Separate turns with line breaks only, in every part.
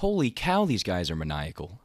Holy cow, these guys are maniacal.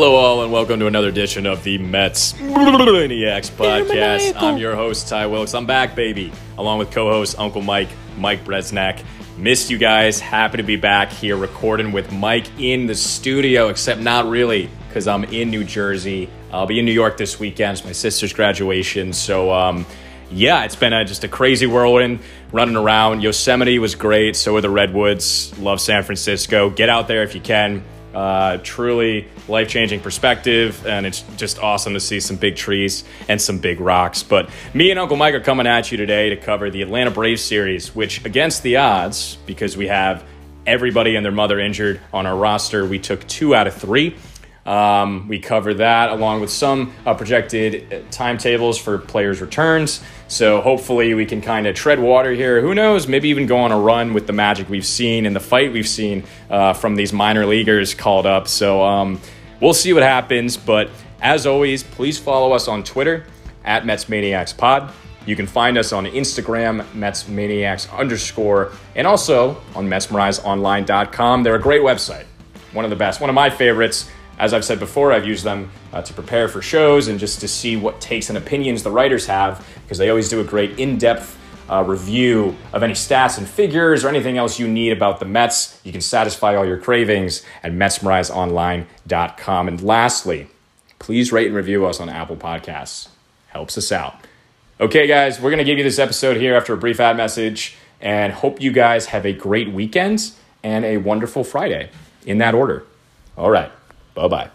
Hello, all, and welcome to another edition of the Mets Maniacs podcast. I'm your host, Ty Wilkes. I'm back, baby, along with co host Uncle Mike, Mike Bresnak. Missed you guys. Happy to be back here recording with Mike in the studio, except not really, because I'm in New Jersey. I'll be in New York this weekend. It's my sister's graduation. So, um, yeah, it's been a, just a crazy whirlwind running around. Yosemite was great. So were the Redwoods. Love San Francisco. Get out there if you can. Uh, truly life changing perspective, and it's just awesome to see some big trees and some big rocks. But me and Uncle Mike are coming at you today to cover the Atlanta Braves series, which, against the odds, because we have everybody and their mother injured on our roster, we took two out of three. Um, we cover that along with some uh, projected uh, timetables for players' returns. So hopefully we can kind of tread water here. Who knows? Maybe even go on a run with the magic we've seen and the fight we've seen uh, from these minor leaguers called up. So um, we'll see what happens. But as always, please follow us on Twitter at Mets Maniacs Pod. You can find us on Instagram, Mets Maniacs underscore, and also on MetsMerizedOnline.com. They're a great website, one of the best, one of my favorites. As I've said before, I've used them uh, to prepare for shows and just to see what takes and opinions the writers have because they always do a great in depth uh, review of any stats and figures or anything else you need about the Mets. You can satisfy all your cravings at MetsMerizedOnline.com. And lastly, please rate and review us on Apple Podcasts. Helps us out. Okay, guys, we're going to give you this episode here after a brief ad message and hope you guys have a great weekend and a wonderful Friday in that order. All right. Bye bye.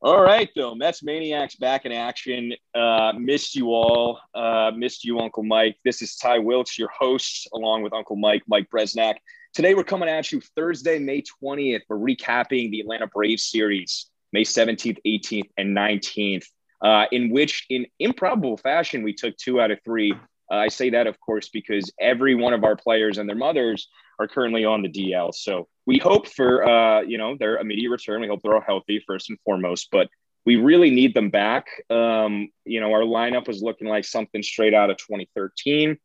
All right, though. Mets Maniacs back in action. Uh, missed you all. Uh, missed you, Uncle Mike. This is Ty Wilkes, your host, along with Uncle Mike, Mike Bresnak. Today, we're coming at you Thursday, May 20th. We're recapping the Atlanta Braves series, May 17th, 18th, and 19th, uh, in which, in improbable fashion, we took two out of three uh, I say that, of course, because every one of our players and their mothers are currently on the DL. So we hope for uh, you know their immediate return. We hope they're all healthy first and foremost, but we really need them back. Um, you know, our lineup was looking like something straight out of 2013.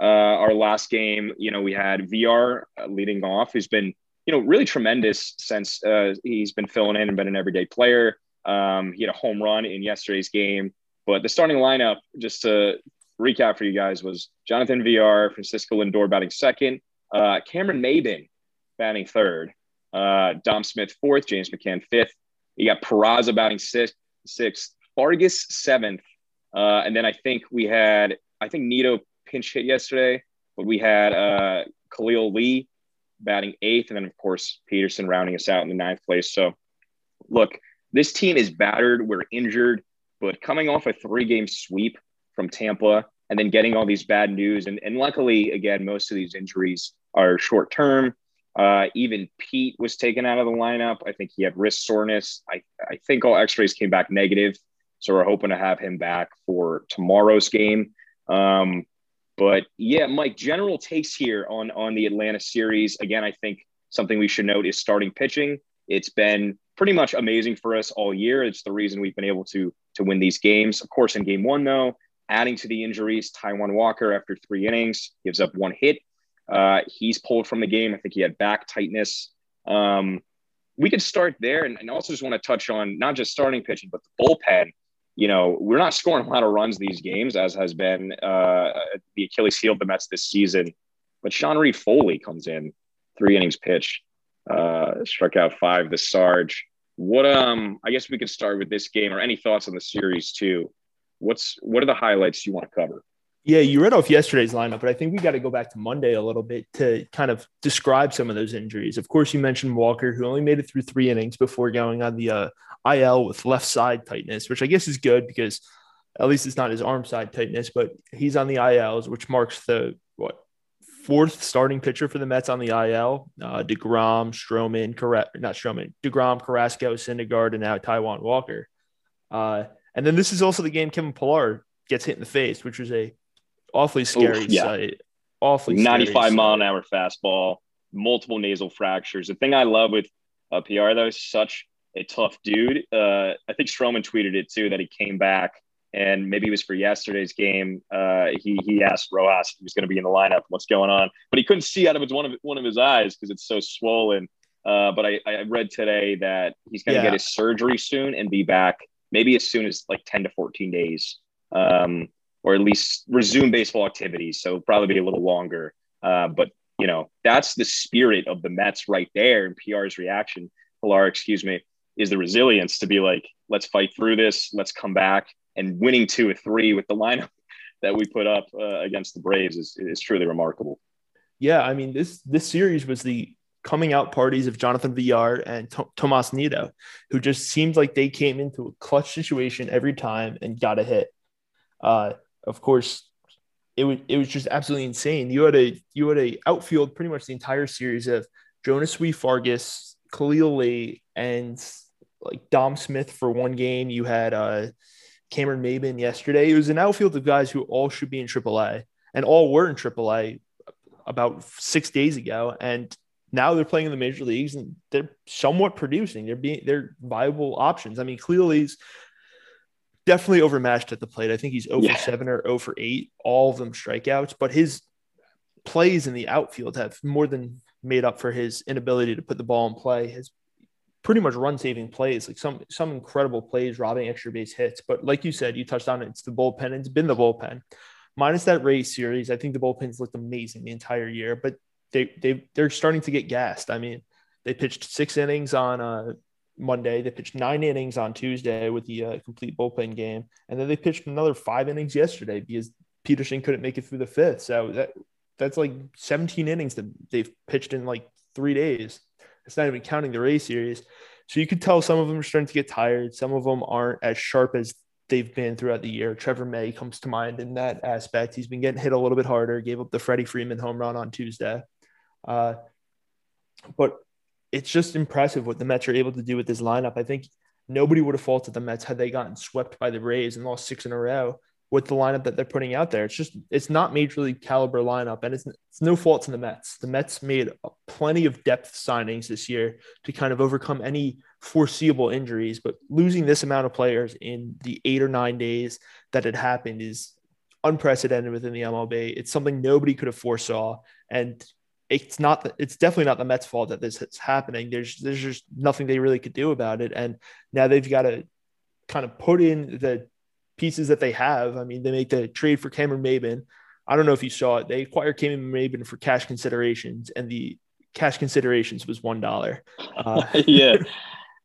Uh, our last game, you know, we had Villar uh, leading off, who's been you know really tremendous since uh, he's been filling in and been an everyday player. Um, he had a home run in yesterday's game. But the starting lineup, just to recap for you guys was Jonathan Villar, Francisco Lindor batting second, uh, Cameron Maybin batting third, uh, Dom Smith fourth, James McCann fifth. You got Peraza batting sixth, sixth, Fargas seventh, uh, and then I think we had I think Nido pinch hit yesterday, but we had uh, Khalil Lee batting eighth, and then of course Peterson rounding us out in the ninth place. So, look, this team is battered. We're injured, but coming off a three-game sweep from Tampa and then getting all these bad news. And, and luckily, again, most of these injuries are short term. Uh, even Pete was taken out of the lineup. I think he had wrist soreness. I, I think all x rays came back negative. So we're hoping to have him back for tomorrow's game. Um, but yeah, Mike, general takes here on, on the Atlanta series. Again, I think something we should note is starting pitching. It's been pretty much amazing for us all year. It's the reason we've been able to to win these games. Of course, in game one, though, Adding to the injuries, Taijuan Walker, after three innings, gives up one hit. Uh, he's pulled from the game. I think he had back tightness. Um, we could start there and, and also just want to touch on not just starting pitching, but the bullpen. You know, we're not scoring a lot of runs these games, as has been uh, the Achilles heel of the Mets this season. But Sean Reid-Foley comes in, three innings pitch, uh, struck out five. The Sarge. What um? I guess we could start with this game, or any thoughts on the series too what's what are the highlights you want to cover?
Yeah, you read off yesterday's lineup, but I think we got to go back to Monday a little bit to kind of describe some of those injuries. Of course, you mentioned Walker, who only made it through three innings before going on the uh, IL with left side tightness, which I guess is good because at least it's not his arm side tightness, but he's on the ILs, which marks the what fourth starting pitcher for the Mets on the IL. Uh, Degrom, Stroman, Car- not Stroman, Degrom, Carrasco, Syndergaard, and now Taijuan Walker. Uh, and then this is also the game Kevin Pillar gets hit in the face, which was a awfully scary Oof, yeah. sight. Awfully
95 mile an hour fastball, multiple nasal fractures. The thing I love with uh, Pillar though is such a tough dude. Uh, I think Stroman tweeted it too that he came back and maybe it was for yesterday's game. Uh, he he asked Rojas if he was going to be in the lineup, what's going on, but he couldn't see out of his, one of one of his eyes because it's so swollen. Uh, but I, I read today that he's going to yeah. get his surgery soon and be back maybe as soon as like 10 to 14 days, um, or at least resume baseball activities. So probably be a little longer. Uh, but you know that's the spirit of the Mets right there. And PR's reaction, Pillar, excuse me, is the resilience to be like, let's fight through this, let's come back and winning two or three with the lineup that we put up uh, against the Braves is, is truly remarkable.
Yeah, I mean this this series was the coming out parties of Jonathan Villar and T- Tomas Nido, who just seemed like they came into a clutch situation every time and got a hit. Uh, of course, it was it was just absolutely insane. You had a you had a outfield pretty much the entire series of Johneshwy, Fargas, Khalil Lee, and like Dom Smith for one game. You had uh Cameron Maybin yesterday. It was an outfield of guys who all should be in AAA and all were in AAA about six days ago. And now they're playing in the major leagues and they're somewhat producing. They're being they're viable options. I mean, clearly's definitely overmatched at the plate. I think he's oh over yeah. 7 or oh over 8, all of them strikeouts, but his plays in the outfield have more than made up for his inability to put the ball in play. His pretty much run saving plays, like some some incredible plays, robbing extra base hits. But like you said, you touched on it. It's the bullpen. It's been the bullpen. Minus that Rays series, I think the bullpens looked amazing the entire year. But they they they're starting to get gassed. I mean, they pitched six innings on uh, Monday. They pitched nine innings on Tuesday with the uh, complete bullpen game, and then they pitched another five innings yesterday because Peterson couldn't make it through the fifth. So that that's like 17 innings that they've pitched in like three days. It's not even counting the Rays series. So you could tell some of them are starting to get tired. Some of them aren't as sharp as they've been throughout the year. Trevor May comes to mind in that aspect. He's been getting hit a little bit harder, gave up the Freddie Freeman home run on Tuesday. Uh, but it's just impressive what the Mets are able to do with this lineup. I think nobody would have faulted the Mets had they gotten swept by the Rays and lost six in a row with the lineup that they're putting out there. It's just it's not major league caliber lineup, and it's it's no fault to the Mets. The Mets made plenty of depth signings this year to kind of overcome any foreseeable injuries, but losing this amount of players in the eight or nine days that it happened is unprecedented within the MLB. It's something nobody could have foresaw, and it's not it's definitely not the Mets fault that this is happening. There's there's just nothing they really could do about it, and now they've got to kind of put in the pieces that they have. I mean, they make the trade for Cameron Maybin. I don't know if you saw it. They acquired Cameron Maybin for cash considerations, and the cash considerations was one dollar.
Uh, yeah,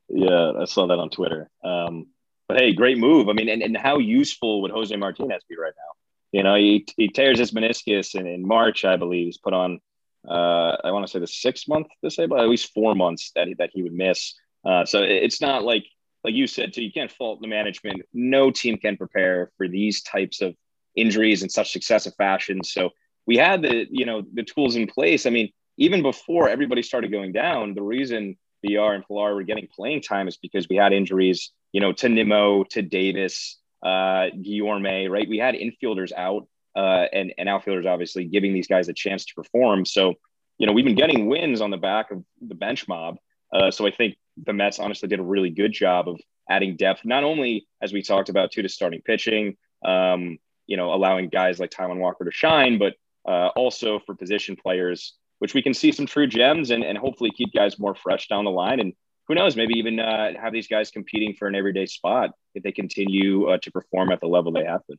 yeah, I saw that on Twitter. Um, but hey, great move. I mean, and, and how useful would Jose Martinez be right now? You know, he, he tears his meniscus in, in March, I believe. He's put on, uh, I want to say the six month disable, at least four months that he, that he would miss. Uh, so it's not like like you said, too, you can't fault the management. No team can prepare for these types of injuries in such successive fashion. So we had the, you know, the tools in place. I mean, even before everybody started going down, the reason Villar and Pillar were getting playing time is because we had injuries, you know, to Nimmo, to Davis, uh, Guillorme, right? We had infielders out uh, and, and outfielders obviously giving these guys a chance to perform. So, you know, we've been getting wins on the back of the bench mob. Uh, so I think the Mets honestly did a really good job of adding depth, not only as we talked about too to starting pitching, um, you know, allowing guys like Taijuan Walker to shine, but uh, also for position players, which we can see some true gems and, and hopefully keep guys more fresh down the line. And who knows, maybe even uh, have these guys competing for an everyday spot if they continue uh, to perform at the level they have been.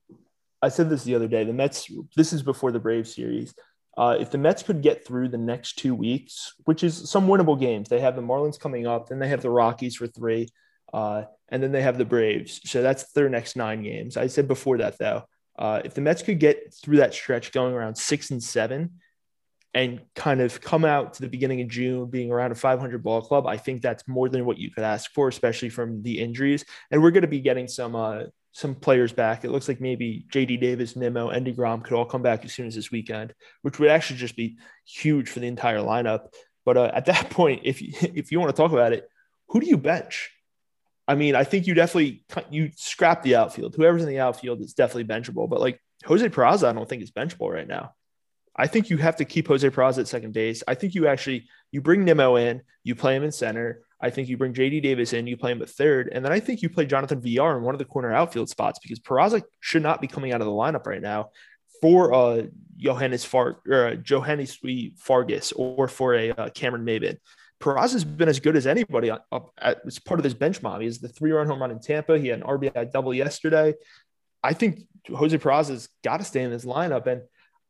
I said this the other day. The Mets, this is before the Braves series. Uh, if the Mets could get through the next two weeks, which is some winnable games, they have the Marlins coming up, then they have the Rockies for three, uh, and then they have the Braves. So that's their next nine games. I said before that, though, uh, if the Mets could get through that stretch going around six and seven and kind of come out to the beginning of June being around a 500 ball club, I think that's more than what you could ask for, especially from the injuries. And we're going to be getting some uh, some players back. It looks like maybe JD Davis, Nimmo, and DeGrom could all come back as soon as this weekend, which would actually just be huge for the entire lineup. But uh, at that point, if you, if you want to talk about it, who do you bench? I mean, I think you definitely you scrap the outfield. Whoever's in the outfield is definitely benchable. But like Jose Peraza, I don't think is benchable right now. I think you have to keep Jose Peraza at second base. I think you actually you bring Nimmo in, you play him in center. I think you bring JD Davis in, you play him at third, and then I think you play Jonathan Villar in one of the corner outfield spots because Peraza should not be coming out of the lineup right now for uh Johneshwy Far or uh, Johneshwy Fargas or for a uh, Cameron Maybin. Peraza has been as good as anybody up at, as part of this bench mob. He has the three run home run in Tampa. He had an RBI double yesterday. I think Jose Peraza's got to stay in this lineup. And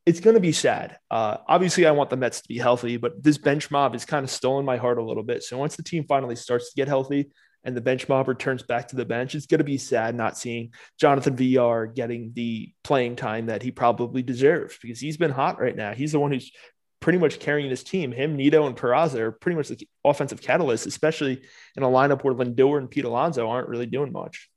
it's going to be sad. Uh, obviously, I want the Mets to be healthy, but this bench mob has kind of stolen my heart a little bit. So once the team finally starts to get healthy and the bench mob returns back to the bench, it's going to be sad not seeing Jonathan Villar getting the playing time that he probably deserves because he's been hot right now. He's the one who's pretty much carrying this team. Him, Nido, and Peraza are pretty much the offensive catalysts, especially in a lineup where Lindor and Pete Alonso aren't really doing much.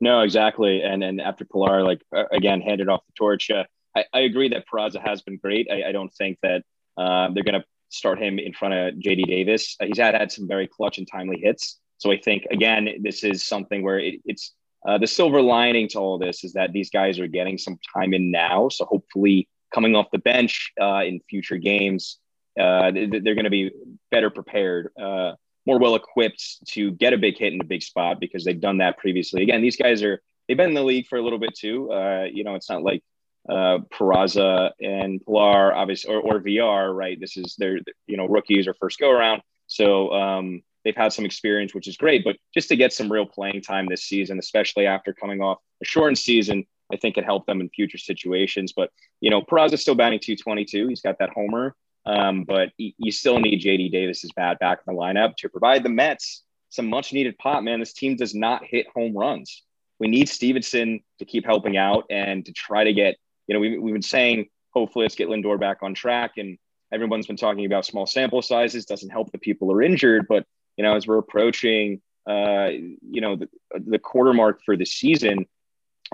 No, exactly. And and after Pillar, like uh, again, handed off the torch. Uh, I, I agree that Peraza has been great. I, I don't think that uh, they're going to start him in front of JD Davis. Uh, he's had had some very clutch and timely hits. So I think again, this is something where it, it's uh, the silver lining to all this is that these guys are getting some time in now. So hopefully, coming off the bench uh, in future games, uh, they're going to be better prepared, uh, more well equipped to get a big hit in a big spot because they've done that previously. Again, these guys are they've been in the league for a little bit too. Uh, you know, it's not like uh, Peraza and Pillar, obviously, or, or Villar, right? This is their, you know, rookies or first go around. So um, they've had some experience, which is great. But just to get some real playing time this season, especially after coming off a shortened season, I think it helped them in future situations. But, you know, Peraza's still batting 222. He's got that homer. Um, but you still need JD Davis's bat back in the lineup to provide the Mets some much needed pop, man. This team does not hit home runs. We need Stevenson to keep helping out and to try to get you know, we, we've been saying, hopefully let's get Lindor back on track. And everyone's been talking about small sample sizes doesn't help the people who are injured. But, you know, as we're approaching, uh, you know, the, the quarter mark for the season,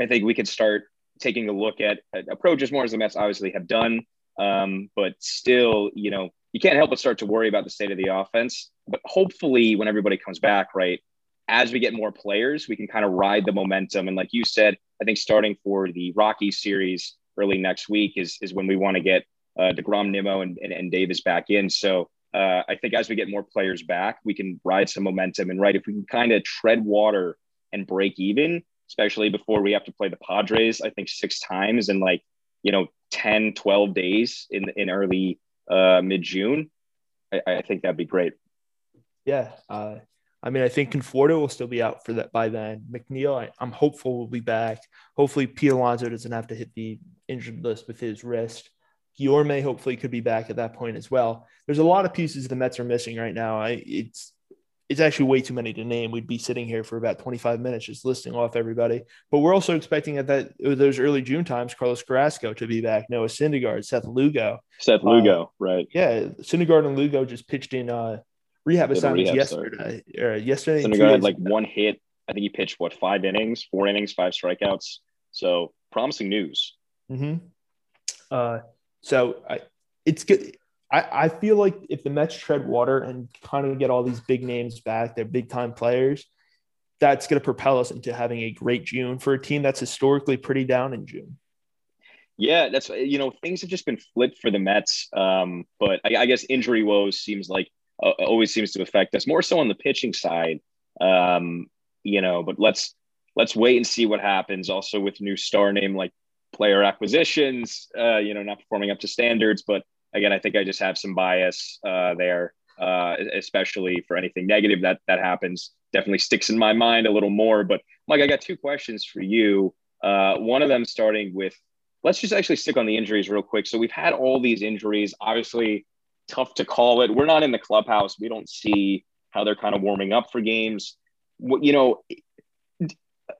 I think we could start taking a look at, at approaches more as the Mets obviously have done. Um, but still, you know, you can't help but start to worry about the state of the offense. But hopefully, when everybody comes back, right, as we get more players, we can kind of ride the momentum. And like you said, I think starting for the Rocky series early next week is is when we want to get uh, Degrom, Nimmo, and, and, and Davis back in. So uh, I think as we get more players back, we can ride some momentum. And right, if we can kind of tread water and break even, especially before we have to play the Padres, I think six times in like you know 10, 12 days in in early uh, mid June, I, I think that'd be great.
Yeah, uh, I mean, I think Conforto will still be out for that by then. McNeil, I, am hopeful will be back. Hopefully, Pete Alonso doesn't have to hit the injured list with his wrist. Guillorme hopefully could be back at that point as well. There's a lot of pieces the Mets are missing right now. I, it's it's actually way too many to name. We'd be sitting here for about 25 minutes just listing off everybody. But we're also expecting at that those early June times, Carlos Carrasco to be back, Noah Syndergaard, Seth Lugo.
Seth Lugo, uh, right?
Yeah, Syndergaard and Lugo just pitched in uh, rehab assignments yesterday. Uh, yesterday,
Syndergaard had like one hit. I think he pitched what five innings, four innings, five strikeouts. So promising news.
Mm-hmm. Uh, so I, it's good. I, I feel like if the Mets tread water and kind of get all these big names back, they're big time players. That's going to propel us into having a great June for a team that's historically pretty down in June.
Yeah, that's you know things have just been flipped for the Mets, um, but I, I guess injury woes seems like uh, always seems to affect us more so on the pitching side. Um, you know, but let's let's wait and see what happens. Also with new star name like player acquisitions, uh, you know, not performing up to standards. But again, I think I just have some bias uh, there, uh, especially for anything negative that that happens. Definitely sticks in my mind a little more. But Mike, I got two questions for you. Uh, one of them starting with, let's just actually stick on the injuries real quick. So we've had all these injuries. Obviously, tough to call it. We're not in the clubhouse. We don't see how they're kind of warming up for games. You know,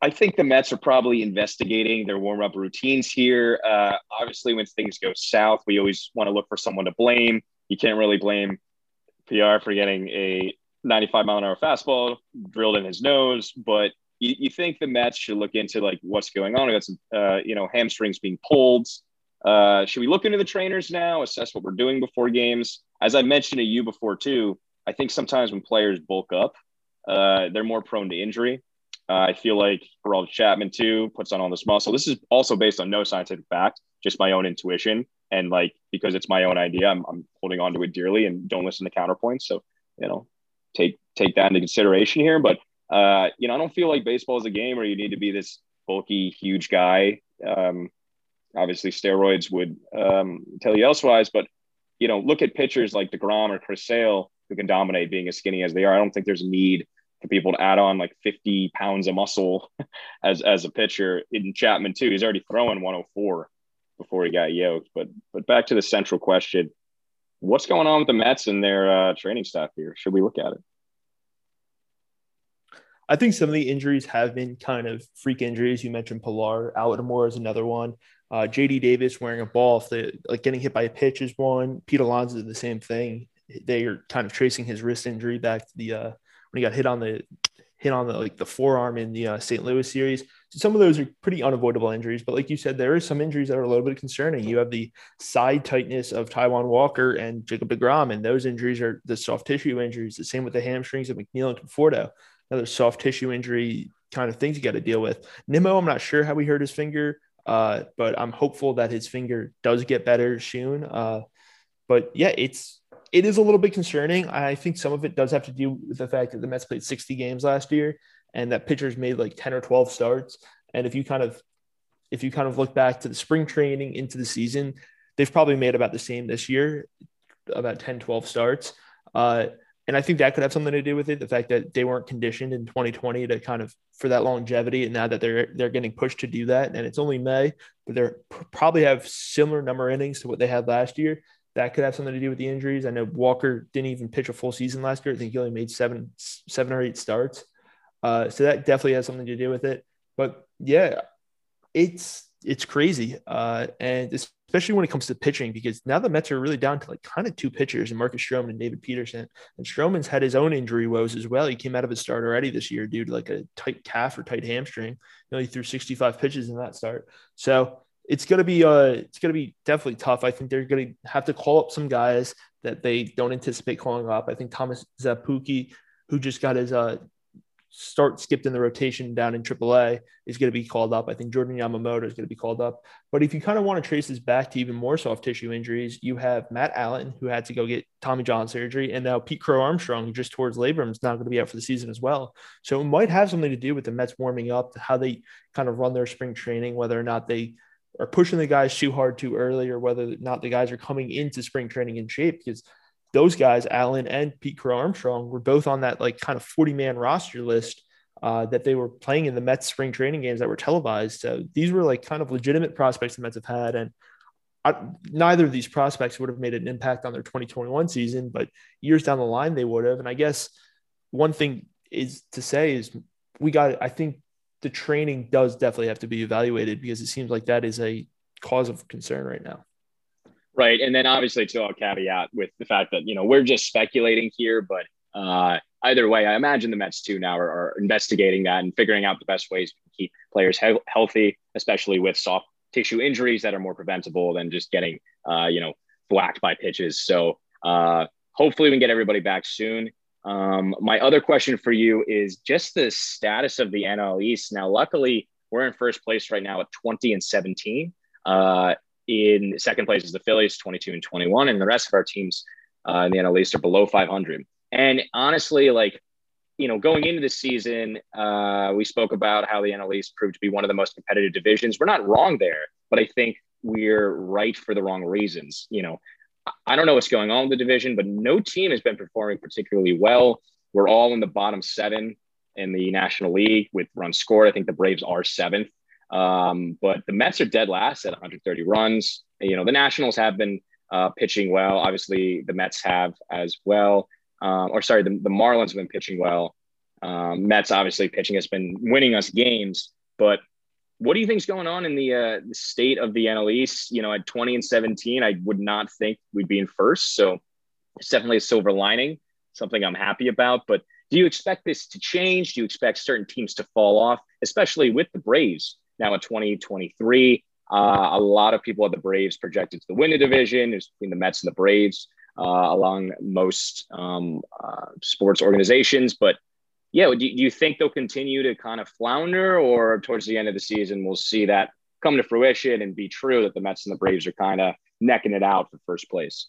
I think the Mets are probably investigating their warm up routines here. Uh, obviously, when things go south, we always want to look for someone to blame. You can't really blame Pillar for getting a 95 mile an hour fastball drilled in his nose, but you, you think the Mets should look into like what's going on? I got some, uh, you know, hamstrings being pulled. Uh, should we look into the trainers now, assess what we're doing before games? As I mentioned to you before too, I think sometimes when players bulk up, uh, they're more prone to injury. Uh, I feel like Aroldis Chapman too puts on all this muscle. This is also based on no scientific fact, just my own intuition, and like because it's my own idea, I'm, I'm holding on to it dearly and don't listen to counterpoints. So you know, take take that into consideration here. But uh, you know, I don't feel like baseball is a game where you need to be this bulky, huge guy. Um, obviously, steroids would um, tell you elsewise, but you know, look at pitchers like Degrom or Chris Sale who can dominate being as skinny as they are. I don't think there's a need for people to add on like 50 pounds of muscle as as a pitcher. In Chapman too, he's already throwing 104 before he got yoked. But but back to the central question: What's going on with the Mets and their uh, training staff here? Should we look at it?
I think some of the injuries have been kind of freak injuries. You mentioned Pillar, Almora is another one. Uh, JD Davis wearing a ball, if the, like getting hit by a pitch is one. Pete Alonso the same thing. They are kind of tracing his wrist injury back to the uh, when he got hit on the hit on the like the forearm in the uh, St. Louis series. So some of those are pretty unavoidable injuries, but like you said, there are some injuries that are a little bit concerning. You have the side tightness of Taijuan Walker and Jacob Degrom, and those injuries are the soft tissue injuries. The same with the hamstrings of McNeil and Conforto another soft tissue injury kind of things you got to deal with. Nimmo, I'm not sure how he hurt his finger, uh, but I'm hopeful that his finger does get better soon. Uh, but yeah, it's it is a little bit concerning. I think some of it does have to do with the fact that the Mets played 60 games last year and that pitchers made like 10 or 12 starts. And if you kind of if you kind of look back to the spring training into the season, they've probably made about the same this year, about 10, 12 starts. Uh, and I think that could have something to do with it. The fact that they weren't conditioned in 2020 to kind of for that longevity, and now that they're they're getting pushed to do that, and it's only May, but they're probably have similar number innings to what they had last year. That could have something to do with the injuries. I know Walker didn't even pitch a full season last year. I think he only made seven seven or eight starts. Uh, so that definitely has something to do with it. But yeah, it's it's crazy. Uh, and especially when it comes to pitching, because now the Mets are really down to like kind of two pitchers and Marcus Stroman and David Peterson. And Stroman's had his own injury woes as well. He came out of his start already this year due to like a tight calf or tight hamstring. You know, he threw 65 pitches in that start. So it's gonna be uh it's gonna be definitely tough. I think they're gonna have to call up some guys that they don't anticipate calling up. I think Thomas Szapucki, who just got his uh start skipped in the rotation down in AAA is going to be called up. I think Jordan Yamamoto is going to be called up. But if you kind of want to trace this back to even more soft tissue injuries, you have Matt Allan, who had to go get Tommy John surgery, and now Pete Crow Armstrong, just towards labrum, is not going to be out for the season as well. So it might have something to do with the Mets warming up, how they kind of run their spring training, whether or not they are pushing the guys too hard too early, or whether or not the guys are coming into spring training in shape because those guys, Allan and Pete Crow Armstrong, were both on that like kind of 40 man roster list uh, that they were playing in the Mets spring training games that were televised. So these were like kind of legitimate prospects the Mets have had. And I, neither of these prospects would have made an impact on their 2021 season, but years down the line, they would have. And I guess one thing is to say is we got, I think the training does definitely have to be evaluated because it seems like that is a cause of concern right now.
Right. And then obviously, to a caveat with the fact that, you know, we're just speculating here, but uh, either way, I imagine the Mets too now are, are, investigating that and figuring out the best ways to keep players he- healthy, especially with soft tissue injuries that are more preventable than just getting, uh, you know, whacked by pitches. So uh, hopefully we can get everybody back soon. Um, my other question for you is just the status of the NL East. Now, luckily, we're in first place right now at 20 and 17. Uh, in second place is the Phillies, 22 and 21, and the rest of our teams uh, in the NL East are below 500. And honestly, like, you know, going into the season, uh, we spoke about how the NL East proved to be one of the most competitive divisions. We're not wrong there, but I think we're right for the wrong reasons. You know, I don't know what's going on with the division, but no team has been performing particularly well. We're all in the bottom seven in the National League with runs scored. I think the Braves are seventh. Um, but the Mets are dead last at 130 runs. You know, the Nationals have been uh, pitching well. Obviously, the Mets have as well. Um, or sorry, the, the Marlins have been pitching well. Um, Mets obviously pitching has been winning us games. But what do you think is going on in the, uh, the state of the NL East? You know, at 20 and 17, I would not think we'd be in first. So it's definitely a silver lining, something I'm happy about. But Do you expect this to change? Do you expect certain teams to fall off, especially with the Braves now in 2023? Uh, a lot of people at the Braves projected to win the division. It's between the Mets and the Braves, uh, along most um, uh, sports organizations. But yeah, do, do you think they'll continue to kind of flounder, or towards the end of the season, we'll see that come to fruition and be true that the Mets and the Braves are kind of necking it out for first place?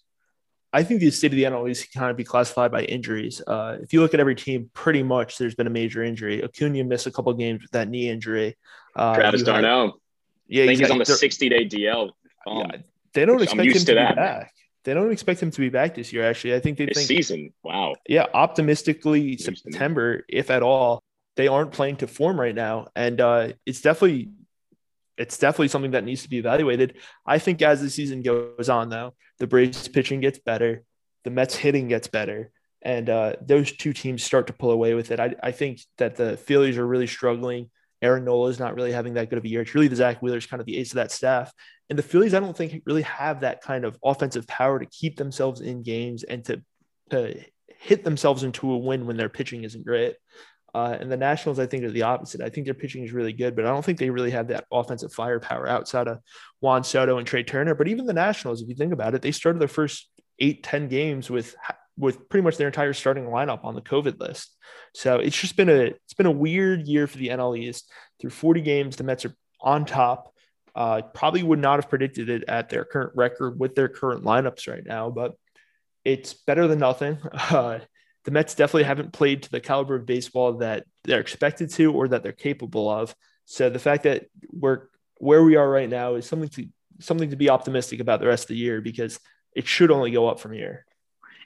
I think the state of the NL East can kind of be classified by injuries. Uh, if you look at every team, pretty much there's been a major injury. Acuna missed a couple games with that knee injury.
Uh, Travis d'Arnaud. Yeah, I think he's on the 60 day DL.
Um, yeah, they don't expect him to, to be back. They don't expect him to be back this year. Actually, I think they
this
think
season. Wow.
Yeah, optimistically September, if at all. They aren't playing to form right now, and uh, it's definitely it's definitely something that needs to be evaluated. I think as the season goes on, though, the Braves pitching gets better, the Mets hitting gets better, and uh, those two teams start to pull away with it. I, I think that the Phillies are really struggling. Aaron Nola is not really having that good of a year. It's really the Zack Wheeler's kind of the ace of that staff. And the Phillies, I don't think really have that kind of offensive power to keep themselves in games and to, to hit themselves into a win when their pitching isn't great. Uh, and the Nationals, I think, are the opposite. I think their pitching is really good, but I don't think they really have that offensive firepower outside of Juan Soto and Trea Turner. But even the Nationals, if you think about it, they started their first eight, 10 games with with pretty much their entire starting lineup on the COVID list. So it's just been a it's been a weird year for the NL East. Through 40 games, the Mets are on top. Uh, probably would not have predicted it at their current record with their current lineups right now, but it's better than nothing. Uh, the Mets definitely haven't played to the caliber of baseball that they're expected to or that they're capable of. So the fact that we're where we are right now is something to something to be optimistic about the rest of the year because it should only go up from here.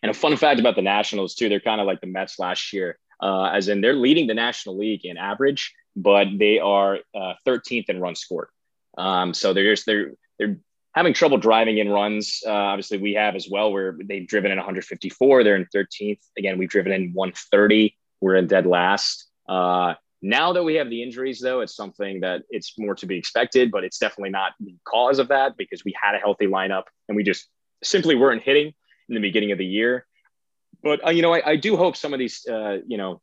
And a fun fact about the Nationals too, they're kind of like the Mets last year, uh, as in they're leading the National League in average, but they are uh, 13th in runs scored. Um, so they're just they're they're having trouble driving in runs. Uh, obviously, we have as well, where they've driven in 154. They're in 13th. Again, we've driven in 130. We're in dead last. Uh, now that we have the injuries, though, it's something that it's more to be expected, but it's definitely not the cause of that because we had a healthy lineup and we just simply weren't hitting in the beginning of the year. But, uh, you know, I, I, do hope some of these, uh, you know,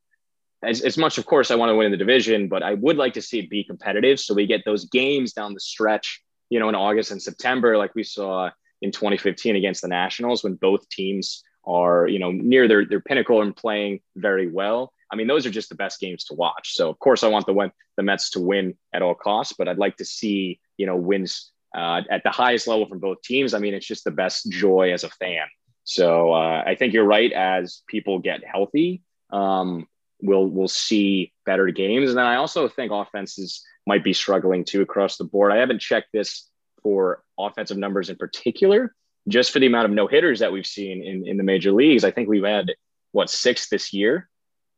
as, as much, of course, I want to win in the division, but I would like to see it be competitive. So we get those games down the stretch you know, in August and September, like we saw in 2015 against the Nationals, when both teams are, you know, near their, their pinnacle and playing very well. I mean, those are just the best games to watch. So, of course, I want the the Mets to win at all costs, but I'd like to see, you know, wins uh, at the highest level from both teams. I mean, it's just the best joy as a fan. So, uh, I think you're right. As people get healthy, um, we'll we'll see better games. And then I also think offenses might be struggling too across the board. I haven't checked this for offensive numbers in particular, just for the amount of no hitters that we've seen in, in the major leagues. I think we've had what six this year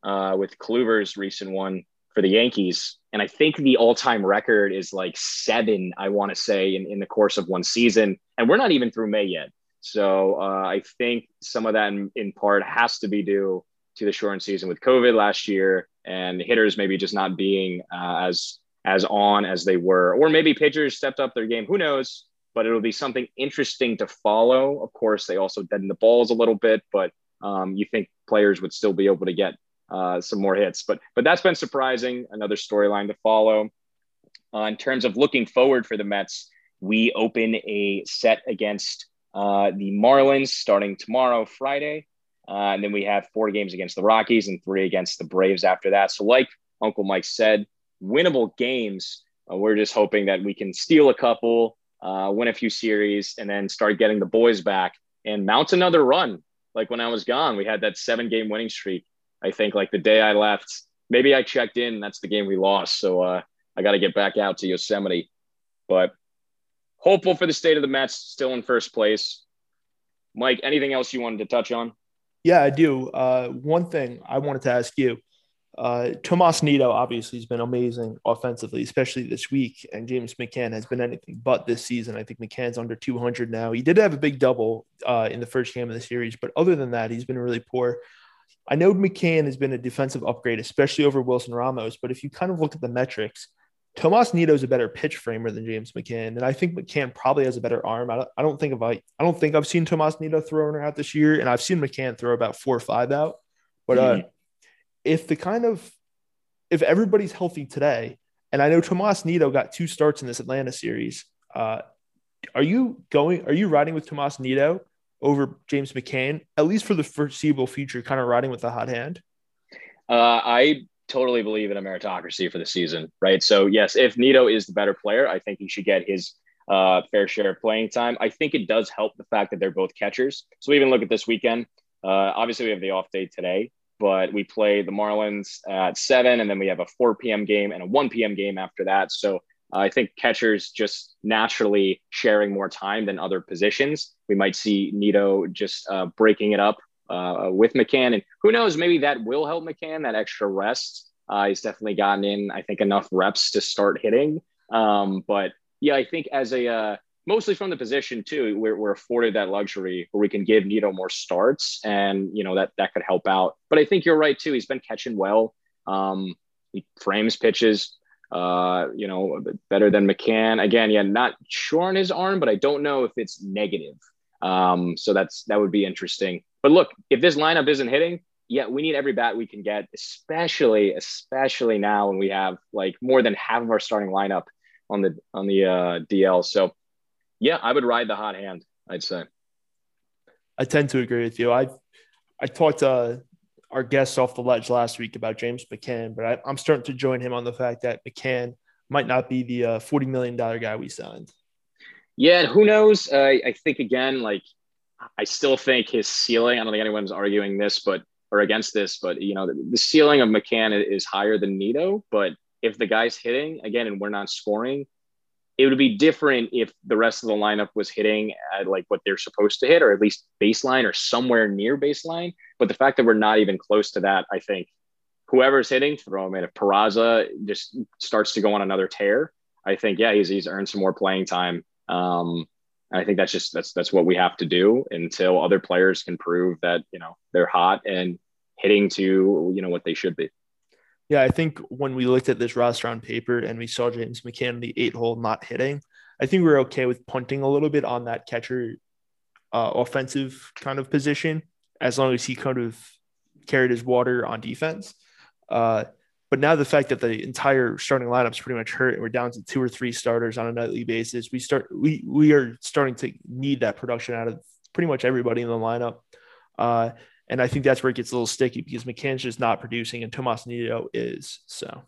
uh, with Kluber's recent one for the Yankees. And I think the all time record is like seven, I want to say, in, in the course of one season. And we're not even through May yet. So uh, I think some of that in, in part has to be due to the shortened season with COVID last year and hitters maybe just not being uh, as as on as they were, or maybe pitchers stepped up their game. Who knows? But it'll be something interesting to follow. Of course, they also deaden the balls a little bit, but um, you think players would still be able to get uh, some more hits. But but that's been surprising. Another storyline to follow. Uh, in terms of looking forward for the Mets, we open a set against uh, the Marlins starting tomorrow, Friday. Uh, and then we have four games against the Rockies and three against the Braves after that. So, like Uncle Mike said, winnable games. Uh, we're just hoping that we can steal a couple, uh, win a few series, and then start getting the boys back and mount another run. Like when I was gone, we had that seven game winning streak. I think like the day I left, maybe I checked in. That's the game we lost. So uh, I got to get back out to Yosemite. But hopeful for the state of the Mets, still in first place. Mike, anything else you wanted to touch on?
Yeah, I do. Uh, one thing I wanted to ask you uh, Tomas Nido obviously has been amazing offensively, especially this week. And James McCann has been anything but this season. I think McCann's under 200 now. He did have a big double uh, in the first game of the series, but other than that, he's been really poor. I know McCann has been a defensive upgrade, especially over Wilson Ramos. But if you kind of look at the metrics, Tomas Nido is a better pitch framer than James McCann, and I think McCann probably has a better arm. I don't, I don't think I, I don't think I've seen Tomas Nido throw out this year, and I've seen McCann throw about four or five out. But uh, mm-hmm if the kind of if everybody's healthy today, and I know Tomas Nido got two starts in this Atlanta series, uh, are you going? Are you riding with Tomas Nido over James McCann at least for the foreseeable future? Kind of riding with the hot hand.
Uh, I totally believe in a meritocracy for the season, right? So yes, if Nido is the better player, I think he should get his uh, fair share of playing time. I think it does help the fact that they're both catchers. So we even look at this weekend. Uh, obviously, we have the off day today, but we play the Marlins at seven, and then we have a 4 p.m. game and a 1 p.m. game after that. So uh, I think catchers just naturally sharing more time than other positions. We might see Nido just uh, breaking it up uh, with McCann, and who knows, maybe that will help McCann that extra rest. Uh, he's definitely gotten in, I think, enough reps to start hitting. Um, but yeah, I think as a uh, mostly from the position too, we're, we're afforded that luxury where we can give Nido more starts, and you know that that could help out. But I think you're right too. He's been catching well. Um, he frames pitches, uh, you know, better than McCann. Again, yeah, not sure on his arm, but I don't know if it's negative. Um, so that's that would be interesting. But look, if this lineup isn't hitting, yeah, we need every bat we can get, especially especially now when we have like more than half of our starting lineup on the on the uh, DL. So yeah, I would ride the hot hand. I'd say.
I tend to agree with you. I I talked to our guests off the ledge last week about James McCann, but I, am starting to join him on the fact that McCann might not be the uh, forty million dollar guy we signed.
Yeah, and who knows? Uh, I think again, like I still think his ceiling. I don't think anyone's arguing this, but or against this, but you know, the, the ceiling of McCann is higher than Nido. But if the guy's hitting again and we're not scoring, it would be different if the rest of the lineup was hitting at like what they're supposed to hit, or at least baseline or somewhere near baseline. But the fact that we're not even close to that, I think whoever's hitting, throw him in. If Peraza just starts to go on another tear, I think yeah, he's he's earned some more playing time. Um, I think that's just that's that's what we have to do until other players can prove that you know they're hot and hitting to you know what they should be.
Yeah, I think when we looked at this roster on paper and we saw James McCann the eight hole not hitting, I think we are okay with punting a little bit on that catcher uh, offensive kind of position as long as he kind of carried his water on defense. Uh, but now the fact that the entire starting lineup is pretty much hurt and we're down to two or three starters on a nightly basis, we start we we are starting to need that production out of pretty much everybody in the lineup. Uh, and I think that's where it gets a little sticky because McCann's just not producing and Tomas Nido is. So,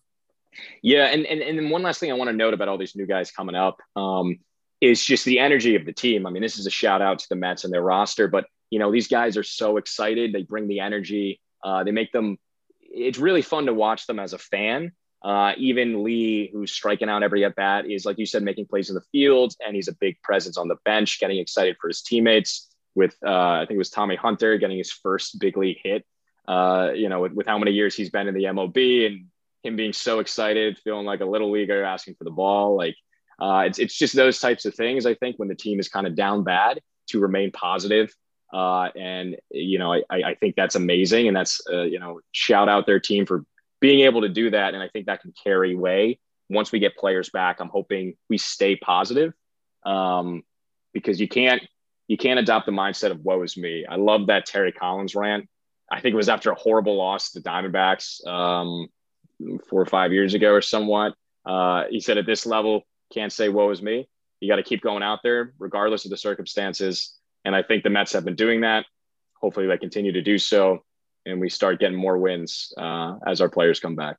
yeah. And, and, and then one last thing I want to note about all these new guys coming up um, is just the energy of the team. I mean, this is a shout out to the Mets and their roster, but, you know, these guys are so excited. They bring the energy, uh, they make them, it's really fun to watch them as a fan. Uh, even Lee, who's striking out every at bat, is like you said, making plays in the field, and he's a big presence on the bench, getting excited for his teammates with uh, I think it was Tommy Hunter getting his first big league hit. Uh, you know, with, with how many years he's been in the MLB and him being so excited, feeling like a little leaguer asking for the ball. Like uh, it's it's just those types of things. I think when the team is kind of down bad to remain positive. Uh, and you know, I, I think that's amazing, and that's uh, you know, shout out their team for being able to do that. And I think that can carry way once we get players back. I'm hoping we stay positive um, because you can't you can't adopt the mindset of woe is me. I love that Terry Collins rant. I think it was after a horrible loss to the Diamondbacks um, four or five years ago or somewhat. Uh, he said, at this level, can't say woe is me. You got to keep going out there, regardless of the circumstances. And I think the Mets have been doing that. Hopefully, they continue to do so, and we start getting more wins uh, as our players come back.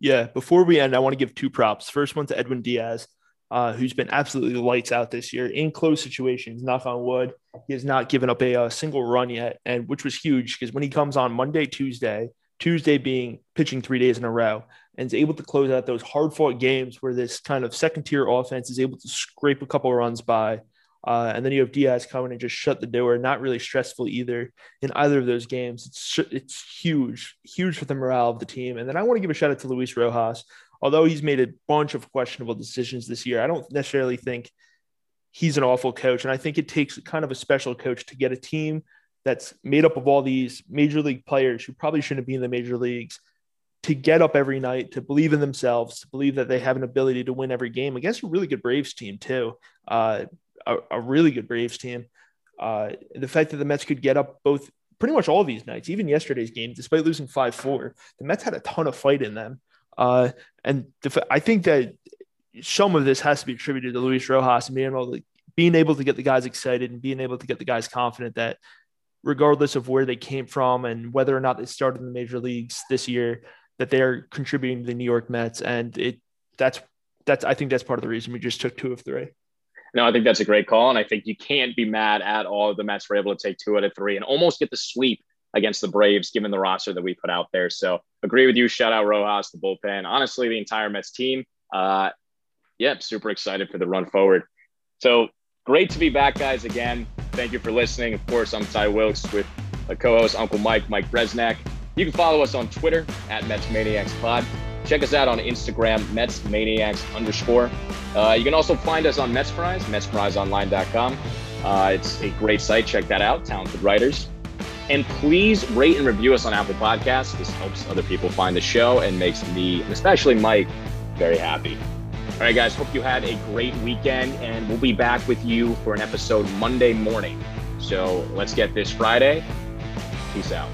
Yeah. Before we end, I want to give two props. First one to Edwin Diaz uh, who's been absolutely lights out this year in close situations. Knock on wood, he has not given up a, a single run yet, and which was huge because when he comes on Monday, Tuesday, Tuesday being pitching three days in a row, and is able to close out those hard fought games where this kind of second tier offense is able to scrape a couple runs by. Uh, and then you have Diaz coming and just shut the door. Not really stressful either in either of those games. It's it's huge, huge for the morale of the team. And then I want to give a shout out to Luis Rojas, although he's made a bunch of questionable decisions this year, I don't necessarily think he's an awful coach. And I think it takes kind of a special coach to get a team that's made up of all these major league players who probably shouldn't be in the major leagues to get up every night, to believe in themselves, to believe that they have an ability to win every game against a really good Braves team, too. Uh, a, a, really good Braves team. Uh, the fact that the Mets could get up both pretty much all these nights, even yesterday's game, despite losing 5 4, the Mets had a ton of fight in them. Uh, and def- I think that some of this has to be attributed to Luis Rojas and being able to, being able to get the guys excited and being able to get the guys confident that regardless of where they came from and whether or not they started in the major leagues this year, that they're contributing to the New York Mets. And it that's that's I think that's part of the reason we just took two of three.
No, I think that's a great call. And I think you can't be mad at all. The Mets were able to take two out of three and almost get the sweep against the Braves, given the roster that we put out there. So agree with you. Shout out Rojas, the bullpen. Honestly, the entire Mets team. Uh, yep, super excited for the run forward. So great to be back, guys, again. Thank you for listening. Of course, I'm Ty Wilkes with a co-host, Uncle Mike, Mike Bresnak. You can follow us on Twitter at Mets Maniacs Pod. Check us out on Instagram, Mets Maniacs underscore. Uh, you can also find us on Mets MetsMerizedOnline.com. Uh, it's a great site. Check that out. Talented writers. And please rate and review us on Apple Podcasts. This helps other people find the show and makes me, especially Mike, very happy. All right, guys, hope you had a great weekend, and we'll be back with you for an episode Monday morning. So let's get this Friday. Peace out.